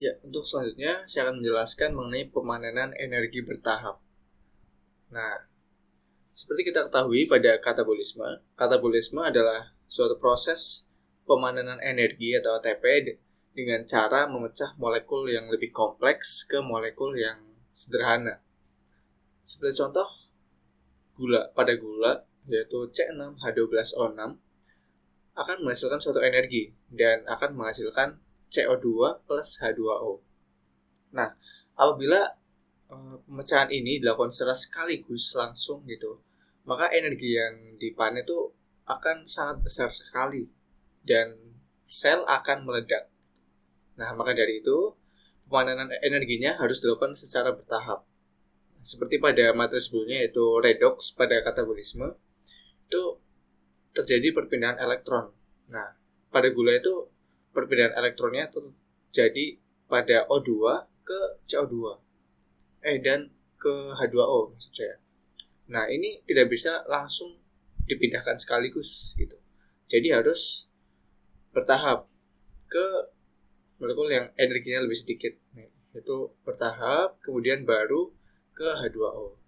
Ya, untuk selanjutnya saya akan menjelaskan mengenai pemanenan energi bertahap. Nah, seperti kita ketahui pada katabolisme, katabolisme adalah suatu proses pemanenan energi atau ATP dengan cara memecah molekul yang lebih kompleks ke molekul yang sederhana. Seperti contoh, gula pada gula yaitu C6H12O6 akan menghasilkan suatu energi dan akan menghasilkan CO2 plus H2O. Nah, apabila uh, pemecahan ini dilakukan secara sekaligus langsung gitu, maka energi yang dipanen itu akan sangat besar sekali dan sel akan meledak. Nah, maka dari itu pemanenan energinya harus dilakukan secara bertahap. Seperti pada materi sebelumnya yaitu redox pada katabolisme itu terjadi perpindahan elektron. Nah, pada gula itu perpindahan elektronnya terjadi pada O2 ke CO2 eh dan ke H2O maksud saya. Nah ini tidak bisa langsung dipindahkan sekaligus gitu. Jadi harus bertahap ke molekul yang energinya lebih sedikit. Nah, itu bertahap kemudian baru ke H2O